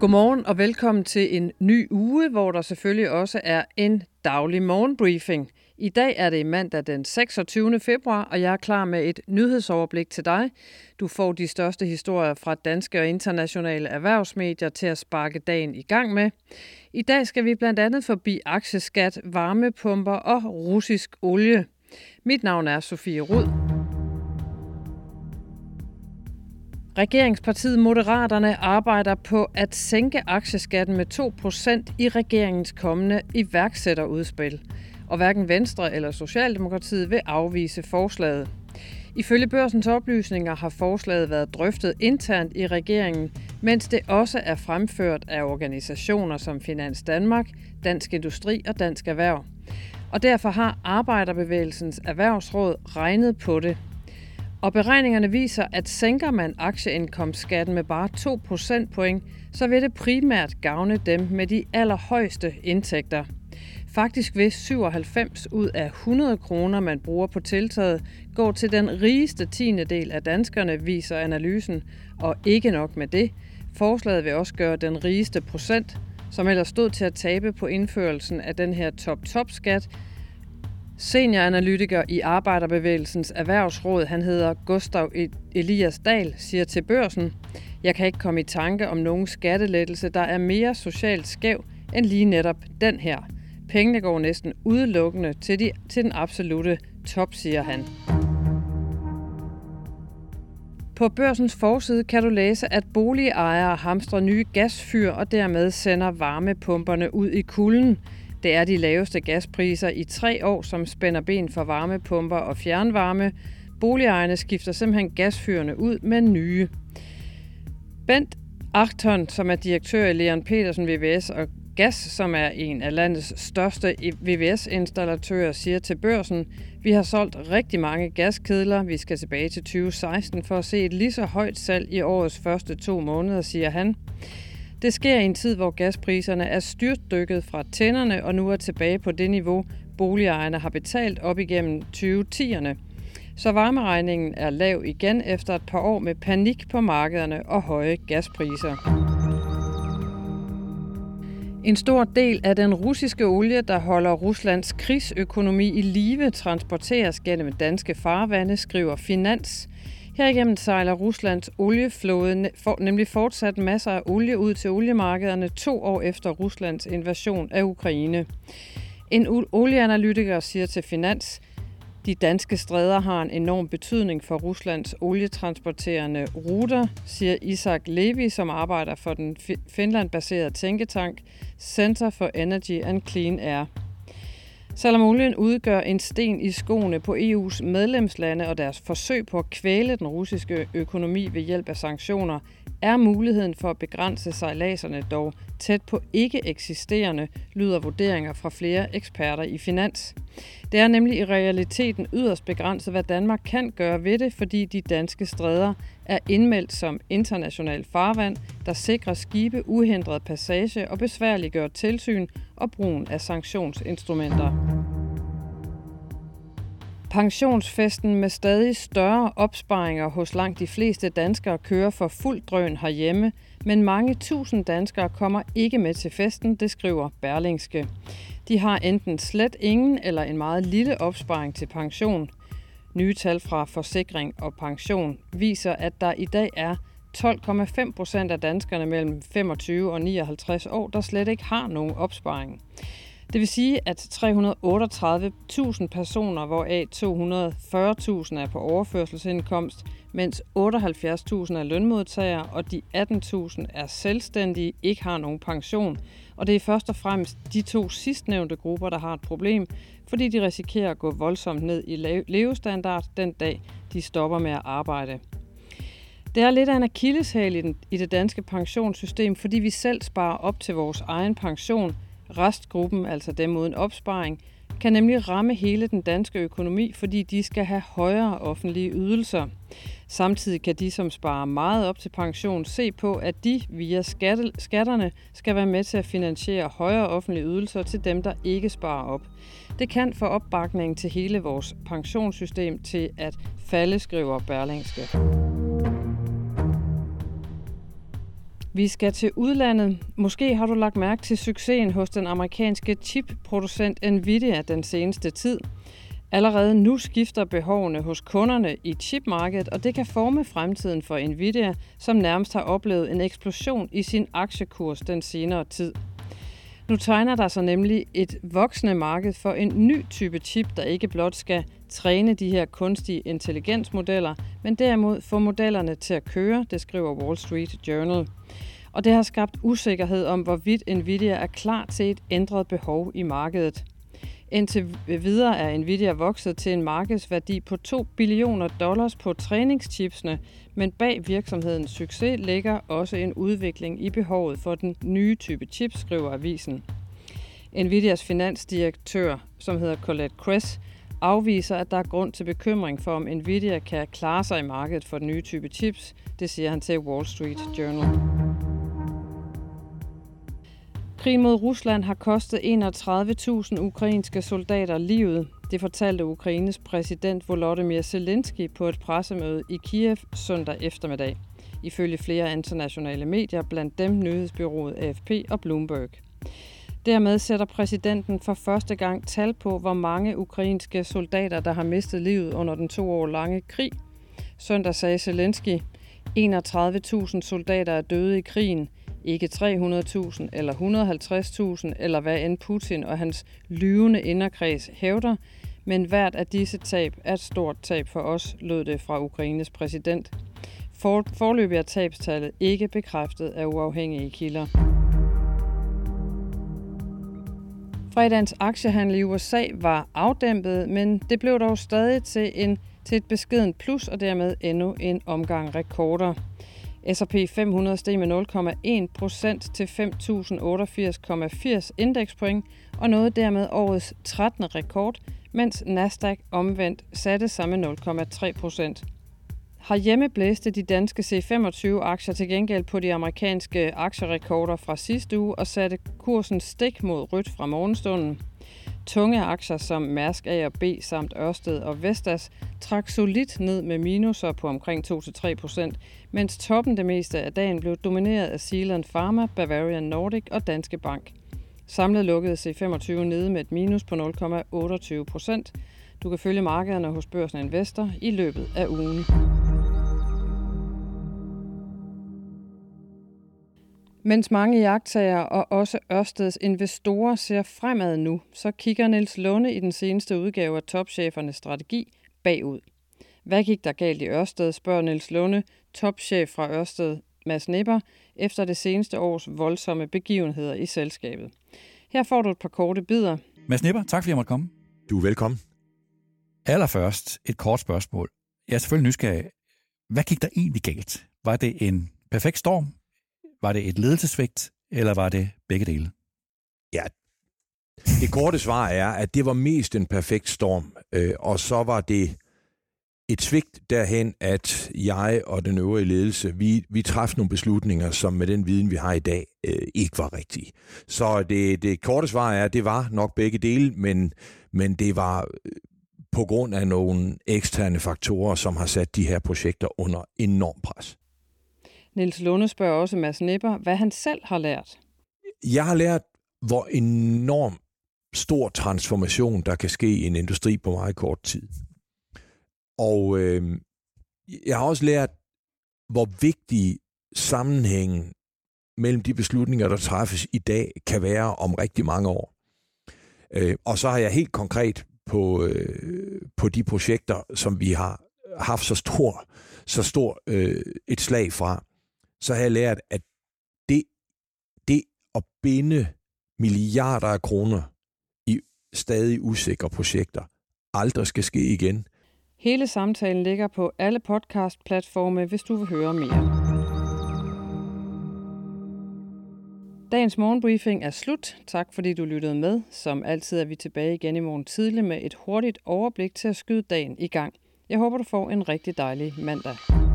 Godmorgen og velkommen til en ny uge, hvor der selvfølgelig også er en daglig morgenbriefing. I dag er det mandag den 26. februar, og jeg er klar med et nyhedsoverblik til dig. Du får de største historier fra danske og internationale erhvervsmedier til at sparke dagen i gang med. I dag skal vi blandt andet forbi aktieskat, varmepumper og russisk olie. Mit navn er Sofie Rud. Regeringspartiet Moderaterne arbejder på at sænke aktieskatten med 2% i regeringens kommende iværksætterudspil. Og hverken Venstre eller Socialdemokratiet vil afvise forslaget. Ifølge børsens oplysninger har forslaget været drøftet internt i regeringen, mens det også er fremført af organisationer som Finans Danmark, Dansk Industri og Dansk Erhverv. Og derfor har Arbejderbevægelsens Erhvervsråd regnet på det. Og beregningerne viser, at sænker man aktieindkomstskatten med bare 2 procentpoint, så vil det primært gavne dem med de allerhøjeste indtægter. Faktisk vil 97 ud af 100 kroner, man bruger på tiltaget, gå til den rigeste tiende del af danskerne, viser analysen. Og ikke nok med det. Forslaget vil også gøre den rigeste procent, som ellers stod til at tabe på indførelsen af den her top-top-skat, Senioranalytiker i Arbejderbevægelsens Erhvervsråd, han hedder Gustav e- Elias Dahl, siger til børsen, jeg kan ikke komme i tanke om nogen skattelettelse, der er mere socialt skæv end lige netop den her. Pengene går næsten udelukkende til, de, til den absolute top, siger han. På børsens forside kan du læse, at boligejere hamstrer nye gasfyr og dermed sender varmepumperne ud i kulden. Det er de laveste gaspriser i tre år, som spænder ben for varmepumper og fjernvarme. Boligejerne skifter simpelthen gasfyrene ud med nye. Bent Achton, som er direktør i Leon Petersen VVS og Gas, som er en af landets største VVS-installatører, siger til børsen, vi har solgt rigtig mange gaskedler. Vi skal tilbage til 2016 for at se et lige så højt salg i årets første to måneder, siger han. Det sker i en tid, hvor gaspriserne er styrtdykket fra tænderne og nu er tilbage på det niveau, boligejerne har betalt op igennem 2010'erne. Så varmeregningen er lav igen efter et par år med panik på markederne og høje gaspriser. En stor del af den russiske olie, der holder Ruslands krigsøkonomi i live, transporteres gennem danske farvande, skriver Finans. Herigennem sejler Ruslands olieflåde for, nemlig fortsat masser af olie ud til oliemarkederne to år efter Ruslands invasion af Ukraine. En olieanalytiker siger til Finans, de danske stræder har en enorm betydning for Ruslands olietransporterende ruter, siger Isak Levi, som arbejder for den Finland-baserede tænketank Center for Energy and Clean Air. Selvom olien udgør en sten i skoene på EU's medlemslande og deres forsøg på at kvæle den russiske økonomi ved hjælp af sanktioner, er muligheden for at begrænse sejladserne dog tæt på ikke eksisterende, lyder vurderinger fra flere eksperter i finans. Det er nemlig i realiteten yderst begrænset, hvad Danmark kan gøre ved det, fordi de danske stræder er indmeldt som international farvand, der sikrer skibe uhindret passage og besværliggør tilsyn og brugen af sanktionsinstrumenter. Pensionsfesten med stadig større opsparinger hos langt de fleste danskere kører for fuld drøn herhjemme, men mange tusind danskere kommer ikke med til festen, det skriver Berlingske. De har enten slet ingen eller en meget lille opsparing til pension. Nye tal fra Forsikring og Pension viser, at der i dag er 12,5 procent af danskerne mellem 25 og 59 år, der slet ikke har nogen opsparing. Det vil sige, at 338.000 personer, hvoraf 240.000 er på overførselsindkomst, mens 78.000 er lønmodtagere, og de 18.000 er selvstændige, ikke har nogen pension. Og det er først og fremmest de to sidstnævnte grupper, der har et problem, fordi de risikerer at gå voldsomt ned i levestandard den dag, de stopper med at arbejde. Det er lidt af en akilleshæl i det danske pensionssystem, fordi vi selv sparer op til vores egen pension – Restgruppen, altså dem uden opsparing, kan nemlig ramme hele den danske økonomi, fordi de skal have højere offentlige ydelser. Samtidig kan de, som sparer meget op til pension, se på, at de via skatterne skal være med til at finansiere højere offentlige ydelser til dem, der ikke sparer op. Det kan få opbakningen til hele vores pensionssystem til at falde, skriver Berlingske. Vi skal til udlandet. Måske har du lagt mærke til succesen hos den amerikanske chipproducent Nvidia den seneste tid. Allerede nu skifter behovene hos kunderne i chipmarkedet, og det kan forme fremtiden for Nvidia, som nærmest har oplevet en eksplosion i sin aktiekurs den senere tid. Nu tegner der sig nemlig et voksende marked for en ny type chip, der ikke blot skal træne de her kunstige intelligensmodeller, men derimod få modellerne til at køre, det skriver Wall Street Journal. Og det har skabt usikkerhed om, hvorvidt Nvidia er klar til et ændret behov i markedet. Indtil videre er Nvidia vokset til en markedsværdi på 2 billioner dollars på træningschipsene, men bag virksomhedens succes ligger også en udvikling i behovet for den nye type chips, skriver avisen. Nvidias finansdirektør, som hedder Colette Kress, afviser, at der er grund til bekymring for, om Nvidia kan klare sig i markedet for den nye type chips. Det siger han til Wall Street Journal. Krigen mod Rusland har kostet 31.000 ukrainske soldater livet. Det fortalte Ukraines præsident Volodymyr Zelensky på et pressemøde i Kiev søndag eftermiddag. Ifølge flere internationale medier, blandt dem nyhedsbyrået AFP og Bloomberg. Dermed sætter præsidenten for første gang tal på, hvor mange ukrainske soldater, der har mistet livet under den to år lange krig. Søndag sagde Zelensky, 31.000 soldater er døde i krigen, ikke 300.000 eller 150.000, eller hvad end Putin og hans lyvende inderkreds hævder, men hvert af disse tab er et stort tab for os, lød det fra Ukraines præsident. For, forløbig er tabstallet ikke bekræftet af uafhængige kilder. Fredagens aktiehandel i USA var afdæmpet, men det blev dog stadig til, en, til et beskeden plus og dermed endnu en omgang rekorder. S&P 500 steg med 0,1 procent til 5.088,80 indekspoint og nåede dermed årets 13. rekord, mens Nasdaq omvendt satte sig med 0,3 procent. Har blæste de danske C25-aktier til gengæld på de amerikanske aktierekorder fra sidste uge og satte kursen stik mod rødt fra morgenstunden. Tunge aktier som Mærsk A og B samt Ørsted og Vestas trak solidt ned med minuser på omkring 2-3 procent, mens toppen det meste af dagen blev domineret af Zealand Pharma, Bavarian Nordic og Danske Bank. Samlet lukkede C25 nede med et minus på 0,28 procent. Du kan følge markederne hos Børsen Investor i løbet af ugen. Mens mange jagttager og også Ørsteds investorer ser fremad nu, så kigger Niels Lunde i den seneste udgave af Topchefernes strategi bagud. Hvad gik der galt i Ørsted, spørger Niels Lunde, topchef fra Ørsted, Mads Nipper, efter det seneste års voldsomme begivenheder i selskabet. Her får du et par korte bidder. Mads Nipper, tak fordi jeg måtte komme. Du er velkommen. Allerførst et kort spørgsmål. Jeg er selvfølgelig nysgerrig. Hvad gik der egentlig galt? Var det en perfekt storm, var det et ledelsesvægt, eller var det begge dele? Ja, det korte svar er, at det var mest en perfekt storm, øh, og så var det et svigt derhen, at jeg og den øvrige ledelse, vi, vi træffede nogle beslutninger, som med den viden, vi har i dag, øh, ikke var rigtige. Så det, det korte svar er, at det var nok begge dele, men, men det var øh, på grund af nogle eksterne faktorer, som har sat de her projekter under enorm pres. Niels Lunde spørger også Mads Nipper, hvad han selv har lært. Jeg har lært, hvor enorm stor transformation, der kan ske i en industri på meget kort tid. Og øh, jeg har også lært, hvor vigtig sammenhængen mellem de beslutninger, der træffes i dag, kan være om rigtig mange år. Øh, og så har jeg helt konkret på, øh, på de projekter, som vi har haft så stor, så stor øh, et slag fra, så har jeg lært, at det, det at binde milliarder af kroner i stadig usikre projekter aldrig skal ske igen. Hele samtalen ligger på alle podcast-platforme, hvis du vil høre mere. Dagens morgenbriefing er slut. Tak fordi du lyttede med. Som altid er vi tilbage igen i morgen tidlig med et hurtigt overblik til at skyde dagen i gang. Jeg håber, du får en rigtig dejlig mandag.